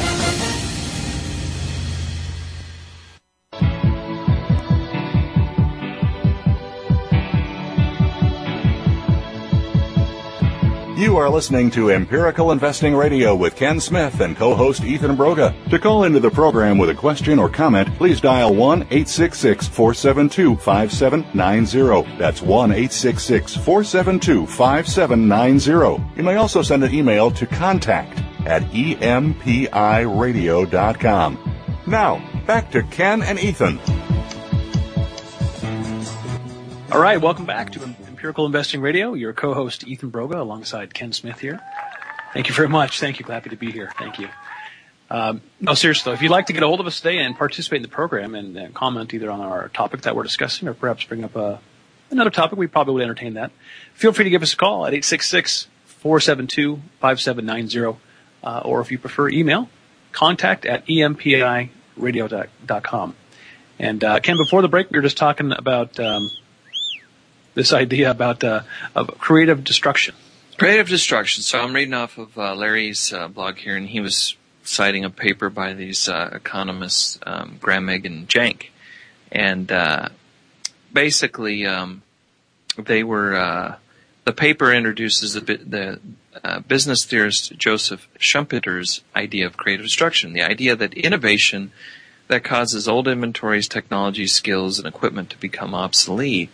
You are listening to Empirical Investing Radio with Ken Smith and co-host Ethan Broga. To call into the program with a question or comment, please dial 1-866-472-5790. That's 1-866-472-5790. You may also send an email to contact at empiradio.com. Now, back to Ken and Ethan. All right, welcome back to Empirical Investing Radio. Your co-host Ethan Broga alongside Ken Smith here. Thank you very much. Thank you. Happy to be here. Thank you. Um, no, seriously, though, if you'd like to get a hold of us today and participate in the program and, and comment either on our topic that we're discussing or perhaps bring up a, another topic, we probably would entertain that. Feel free to give us a call at 866-472-5790, uh, or if you prefer email, contact at empiradio.com. And uh, Ken, before the break, we were just talking about um, this idea about uh, of creative destruction. Creative destruction. So I'm reading off of uh, Larry's uh, blog here, and he was citing a paper by these uh, economists, um, Grammig and Jank, and uh, basically um, they were. Uh, the paper introduces the, the business theorist Joseph Schumpeter's idea of creative destruction, the idea that innovation that causes old inventories, technology, skills, and equipment to become obsolete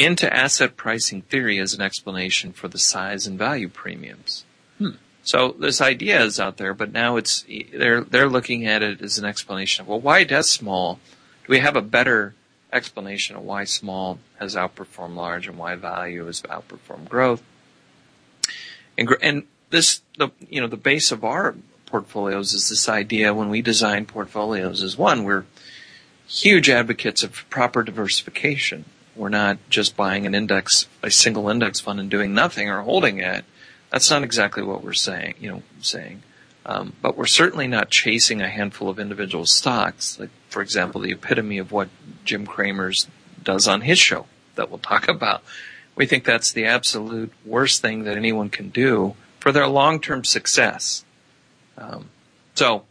into asset pricing theory as an explanation for the size and value premiums. Hmm. So this idea is out there, but now it's they're they're looking at it as an explanation of well, why does small? Do we have a better explanation of why small has outperformed large and why value has outperformed growth? And and this the you know the base of our portfolios is this idea when we design portfolios is one we're huge advocates of proper diversification we're not just buying an index, a single index fund and doing nothing or holding it. That's not exactly what we're saying, you know, saying. Um, but we're certainly not chasing a handful of individual stocks, like, for example, the epitome of what Jim Cramer's does on his show that we'll talk about. We think that's the absolute worst thing that anyone can do for their long-term success. Um, so,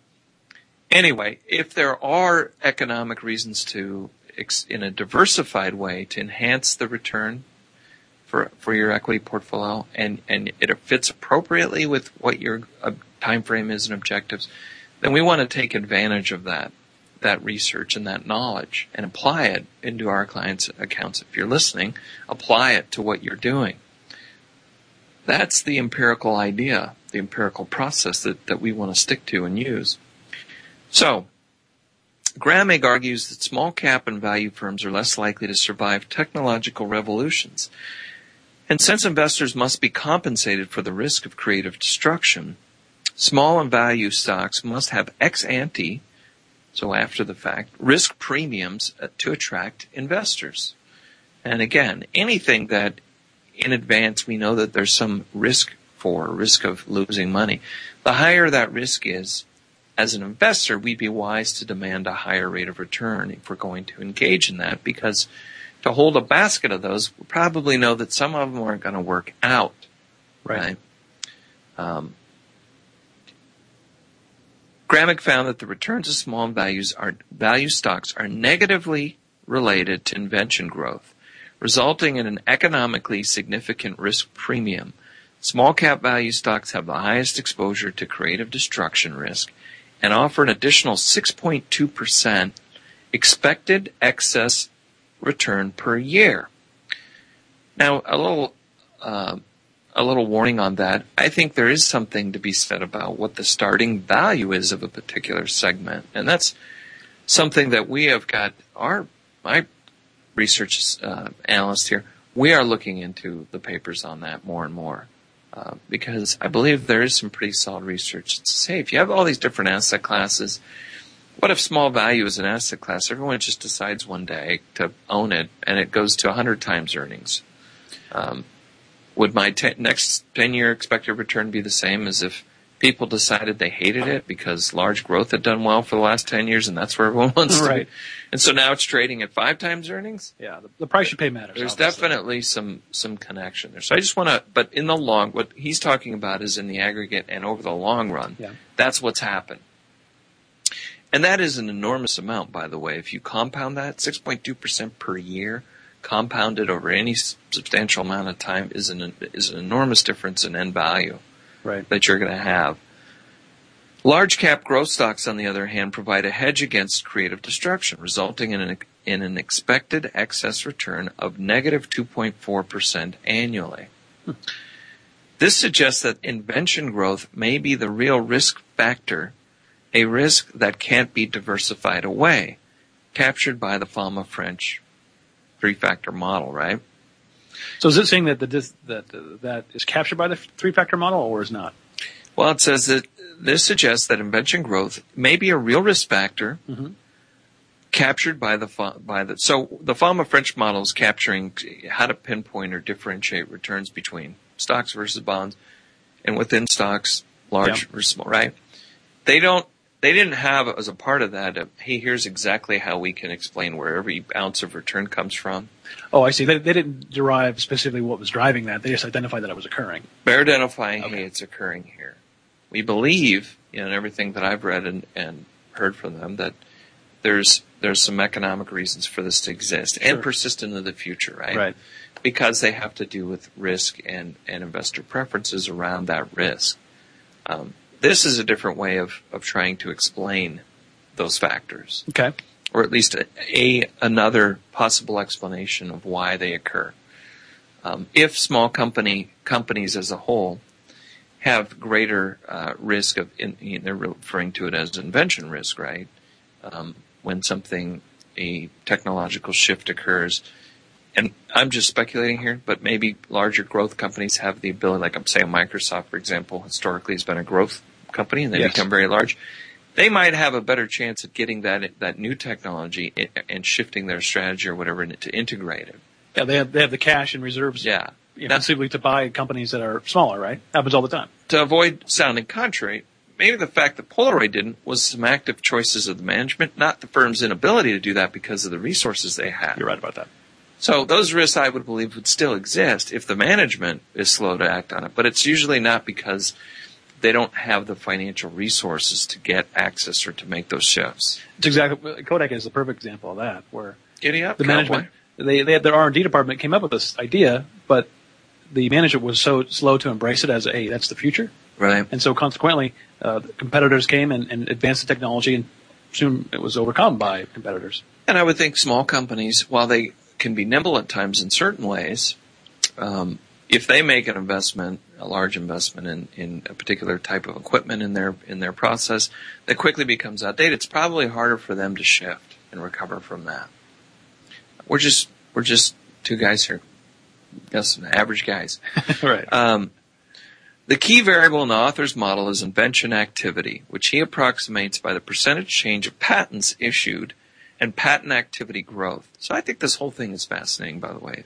anyway, if there are economic reasons to in a diversified way to enhance the return for for your equity portfolio, and and it fits appropriately with what your uh, time frame is and objectives, then we want to take advantage of that that research and that knowledge and apply it into our clients' accounts. If you're listening, apply it to what you're doing. That's the empirical idea, the empirical process that, that we want to stick to and use. So, Grammig argues that small cap and value firms are less likely to survive technological revolutions. And since investors must be compensated for the risk of creative destruction, small and value stocks must have ex ante, so after the fact, risk premiums to attract investors. And again, anything that in advance we know that there's some risk for, risk of losing money, the higher that risk is, as an investor, we'd be wise to demand a higher rate of return if we're going to engage in that because to hold a basket of those, we probably know that some of them aren't going to work out. Right. right? Um, Grammig found that the returns of small values are, value stocks are negatively related to invention growth, resulting in an economically significant risk premium Small cap value stocks have the highest exposure to creative destruction risk and offer an additional 6.2% expected excess return per year. Now, a little uh, a little warning on that. I think there is something to be said about what the starting value is of a particular segment, and that's something that we have got our my research uh, analyst here. We are looking into the papers on that more and more. Uh, because I believe there is some pretty solid research to say if you have all these different asset classes, what if small value is an asset class? Everyone just decides one day to own it and it goes to 100 times earnings. Um, would my next 10 year expected return be the same as if people decided they hated it because large growth had done well for the last 10 years and that's where everyone wants right. to be. And so now it's trading at five times earnings? Yeah, the, the price you pay matters. There's obviously. definitely some, some connection there. So I just want to, but in the long, what he's talking about is in the aggregate and over the long run. Yeah. That's what's happened. And that is an enormous amount, by the way. If you compound that, 6.2% per year, compounded over any substantial amount of time is an, is an enormous difference in end value right. that you're going to have. Large cap growth stocks, on the other hand, provide a hedge against creative destruction, resulting in an, in an expected excess return of negative 2.4% annually. Hmm. This suggests that invention growth may be the real risk factor, a risk that can't be diversified away, captured by the Fama French three factor model, right? So is it saying that the that that is captured by the three factor model or is not? Well, it says that this suggests that invention growth may be a real risk factor mm-hmm. captured by the by the so the Fama French model is capturing how to pinpoint or differentiate returns between stocks versus bonds, and within stocks, large yeah. versus small. Right? They don't they didn't have as a part of that. A, hey, here's exactly how we can explain where every ounce of return comes from. Oh, I see. They, they didn't derive specifically what was driving that. They just identified that it was occurring. They're identifying, okay. hey, it's occurring here. We believe, in everything that I've read and, and heard from them, that there's there's some economic reasons for this to exist sure. and persist into the future, right? Right. Because they have to do with risk and, and investor preferences around that risk. Um, this is a different way of, of trying to explain those factors. Okay. Or at least a, a another possible explanation of why they occur. Um, if small company companies as a whole have greater uh, risk of, in, you know, they're referring to it as invention risk, right? Um, when something, a technological shift occurs, and I'm just speculating here, but maybe larger growth companies have the ability, like I'm saying, Microsoft, for example, historically has been a growth company and they yes. become very large, they might have a better chance at getting that that new technology and shifting their strategy or whatever to integrate it. Yeah, they have they have the cash and reserves. Yeah, you know, to buy companies that are smaller, right? Happens all the time. To avoid sounding contrary, maybe the fact that Polaroid didn't was some active choices of the management, not the firm's inability to do that because of the resources they had. You're right about that. So those risks, I would believe, would still exist if the management is slow to act on it. But it's usually not because they don't have the financial resources to get access or to make those shifts. It's exactly Kodak is the perfect example of that, where up, the management they they had their R and D department came up with this idea, but the management was so slow to embrace it as a hey, that's the future, right? And so consequently, uh, competitors came and, and advanced the technology, and soon it was overcome by competitors. And I would think small companies, while they can be nimble at times in certain ways, um, if they make an investment, a large investment in, in a particular type of equipment in their in their process that quickly becomes outdated, it's probably harder for them to shift and recover from that. We're just we're just two guys here, yes, average guys. right. Um, the key variable in the author's model is invention activity, which he approximates by the percentage change of patents issued and patent activity growth. So I think this whole thing is fascinating, by the way.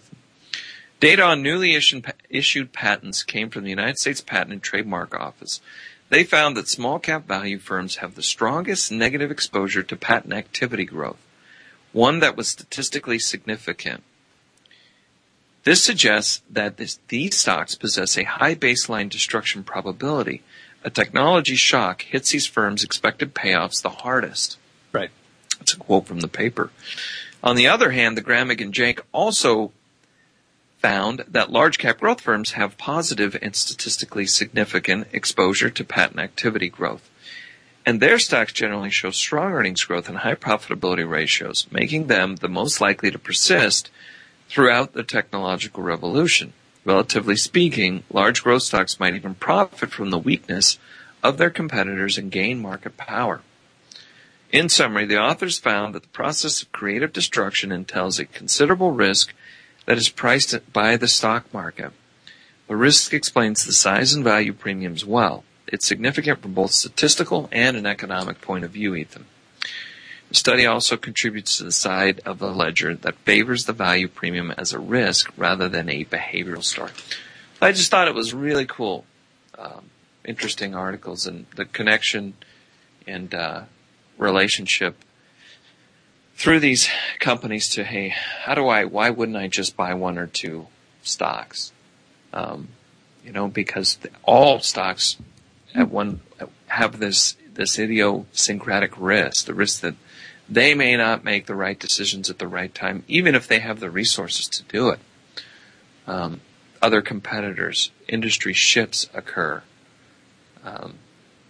Data on newly issued patents came from the United States Patent and Trademark Office. They found that small cap value firms have the strongest negative exposure to patent activity growth, one that was statistically significant. This suggests that this, these stocks possess a high baseline destruction probability. A technology shock hits these firms' expected payoffs the hardest. Right. That's a quote from the paper. On the other hand, the Grammig and Jank also found that large cap growth firms have positive and statistically significant exposure to patent activity growth. And their stocks generally show strong earnings growth and high profitability ratios, making them the most likely to persist throughout the technological revolution. Relatively speaking, large growth stocks might even profit from the weakness of their competitors and gain market power. In summary, the authors found that the process of creative destruction entails a considerable risk that is priced by the stock market. The risk explains the size and value premiums well. It's significant from both statistical and an economic point of view, Ethan. The study also contributes to the side of the ledger that favors the value premium as a risk rather than a behavioral story. I just thought it was really cool, um, interesting articles, and the connection and uh, relationship through these companies to hey, how do I? Why wouldn't I just buy one or two stocks? Um, you know, because all stocks at one have this this idiosyncratic risk, the risk that they may not make the right decisions at the right time, even if they have the resources to do it. Um, other competitors, industry shifts occur, um,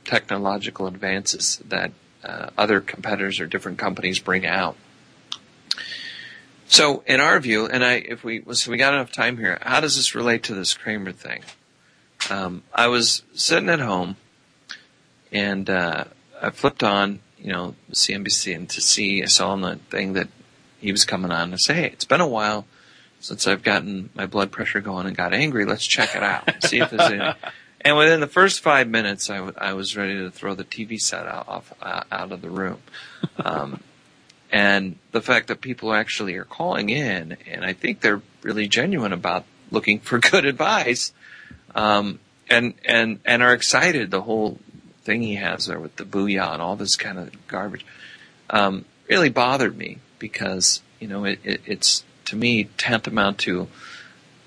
technological advances that uh, other competitors or different companies bring out. So, in our view, and I, if we, so we got enough time here, how does this relate to this Cramer thing? Um, I was sitting at home, and uh, I flipped on, you know, CNBC, and to see, I saw on the thing that he was coming on. I say, hey, it's been a while since I've gotten my blood pressure going and got angry. Let's check it out. See if there's any. And within the first five minutes, I, w- I was ready to throw the TV set out, off, uh, out of the room. Um, and the fact that people actually are calling in, and I think they're really genuine about looking for good advice, um, and and and are excited. The whole thing he has there with the booyah and all this kind of garbage um, really bothered me because you know it, it, it's to me tantamount to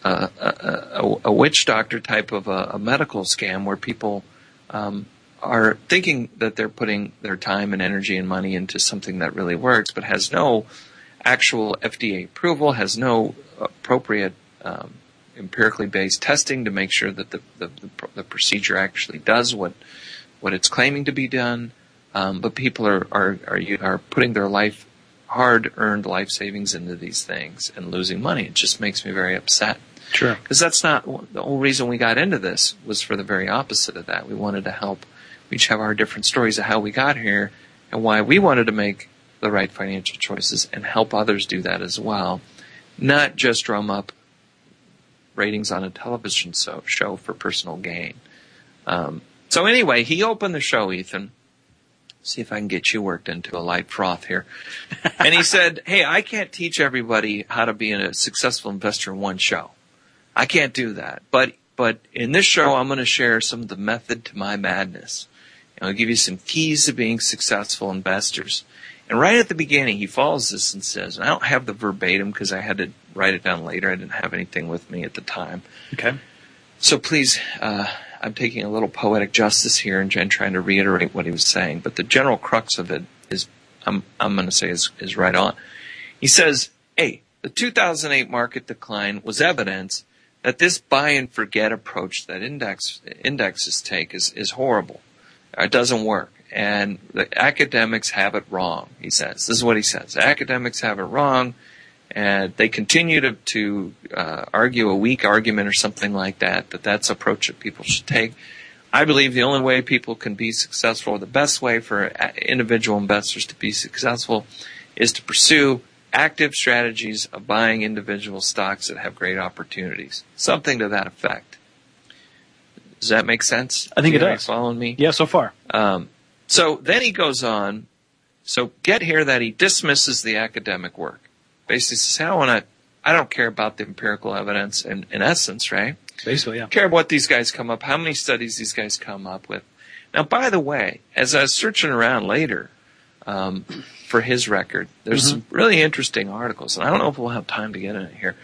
a, a, a, witch doctor type of a, a medical scam where people um, are thinking that they're putting their time and energy and money into something that really works, but has no actual FDA approval, has no appropriate um, empirically based testing to make sure that the, the, the, the, procedure actually does what what it's claiming to be done. Um, but people are, are are are putting their life hard earned life savings into these things and losing money. It just makes me very upset. Sure. Because that's not the whole reason we got into this was for the very opposite of that. We wanted to help. We each have our different stories of how we got here and why we wanted to make the right financial choices and help others do that as well. Not just drum up ratings on a television show, show for personal gain. Um, so anyway, he opened the show, Ethan. See if I can get you worked into a light froth here. and he said, Hey, I can't teach everybody how to be a successful investor in one show. I can't do that. But but in this show, I'm going to share some of the method to my madness. And I'll give you some keys to being successful investors. And right at the beginning, he follows this and says, and I don't have the verbatim because I had to write it down later. I didn't have anything with me at the time. Okay. So please, uh, I'm taking a little poetic justice here and, and trying to reiterate what he was saying. But the general crux of it is, I'm, I'm going to say is, is right on. He says, hey, the 2008 market decline was evidence that this buy and forget approach that index indexes take is, is horrible. It doesn't work. And the academics have it wrong, he says. This is what he says. Academics have it wrong, and they continue to, to uh, argue a weak argument or something like that, that that's approach that people should take. I believe the only way people can be successful, or the best way for individual investors to be successful, is to pursue active strategies of buying individual stocks that have great opportunities. Something to that effect. Does that make sense? I think it does. Following me? Yeah, so far. Um, so then he goes on. So get here that he dismisses the academic work. Basically says, I don't want to, I don't care about the empirical evidence in, in essence, right? Basically, yeah. Care what these guys come up, how many studies these guys come up with. Now, by the way, as I was searching around later, um, for his record. There's mm-hmm. some really interesting articles, and I don't know if we'll have time to get in it here.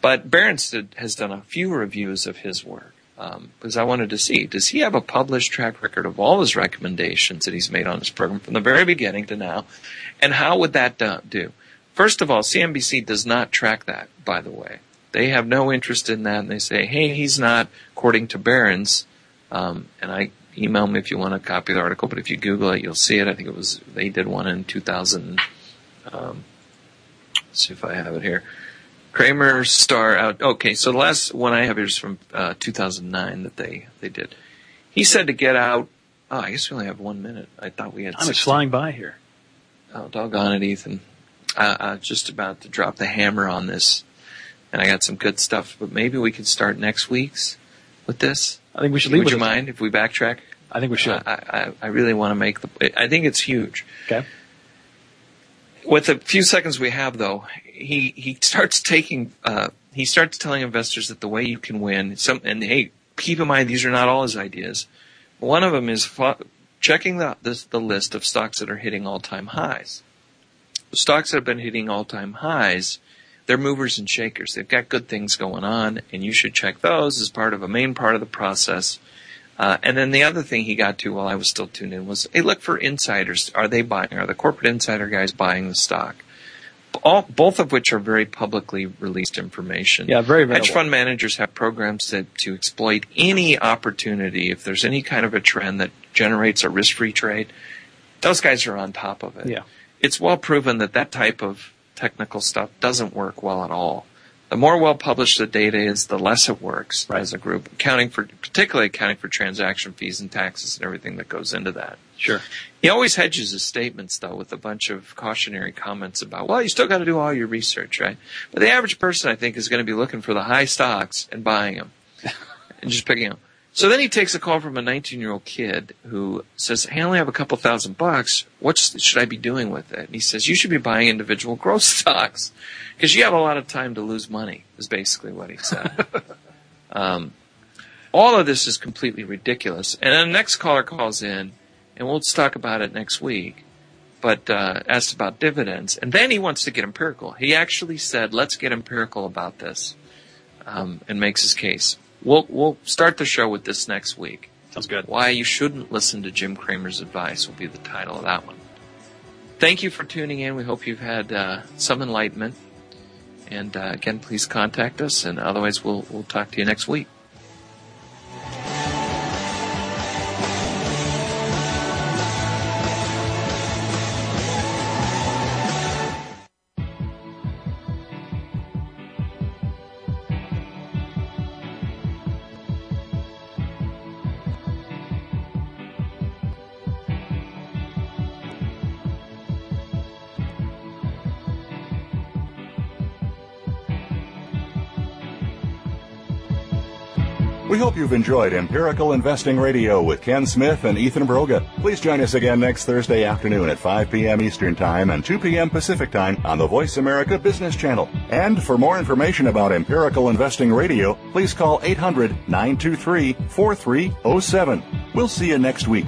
But Berenstein has done a few reviews of his work um, because I wanted to see does he have a published track record of all his recommendations that he's made on his program from the very beginning to now, and how would that do? First of all, CNBC does not track that, by the way. They have no interest in that, and they say, "Hey, he's not according to Barron's." Um, and I email me if you want a copy of the article, but if you Google it, you'll see it. I think it was they did one in 2000. Um, see if I have it here. Cramer star out. Okay, so the last one I have here is from uh, 2009 that they they did. He said to get out. Oh, I guess we only have one minute. I thought we had. I'm flying by here. Oh, doggone it, Ethan. Uh, uh, just about to drop the hammer on this, and I got some good stuff. But maybe we could start next week's with this. I think we should leave. Would you mind if we backtrack? I think we should. I, I, I really want to make the. I think it's huge. Okay. With the few seconds we have, though, he he starts taking. Uh, he starts telling investors that the way you can win. Some and hey, keep in mind these are not all his ideas. One of them is checking the this, the list of stocks that are hitting all time highs. The stocks that have been hitting all time highs they're movers and shakers. They've got good things going on, and you should check those as part of a main part of the process. Uh, and then the other thing he got to while I was still tuned in was, hey, look for insiders. Are they buying? Are the corporate insider guys buying the stock? All, both of which are very publicly released information. Yeah, very available. Hedge fund managers have programs to, to exploit any opportunity. If there's any kind of a trend that generates a risk-free trade, those guys are on top of it. Yeah. It's well proven that that type of technical stuff doesn't work well at all. The more well published the data is, the less it works right. as a group, accounting for, particularly accounting for transaction fees and taxes and everything that goes into that. Sure. He always hedges his statements though with a bunch of cautionary comments about, well, you still got to do all your research, right? But the average person, I think, is going to be looking for the high stocks and buying them and just picking them. So then he takes a call from a 19 year old kid who says, Hey, I only have a couple thousand bucks. What should I be doing with it? And he says, You should be buying individual growth stocks because you have a lot of time to lose money, is basically what he said. um, all of this is completely ridiculous. And then the next caller calls in, and we'll talk about it next week, but uh, asked about dividends. And then he wants to get empirical. He actually said, Let's get empirical about this, um, and makes his case. We'll we'll start the show with this next week. Sounds good. Why you shouldn't listen to Jim Cramer's advice will be the title of that one. Thank you for tuning in. We hope you've had uh, some enlightenment. And uh, again, please contact us. And otherwise, we'll we'll talk to you next week. Hope you've enjoyed Empirical Investing Radio with Ken Smith and Ethan Broga. Please join us again next Thursday afternoon at 5 p.m. Eastern Time and 2 p.m. Pacific Time on the Voice America Business Channel. And for more information about Empirical Investing Radio, please call 800 923 4307. We'll see you next week.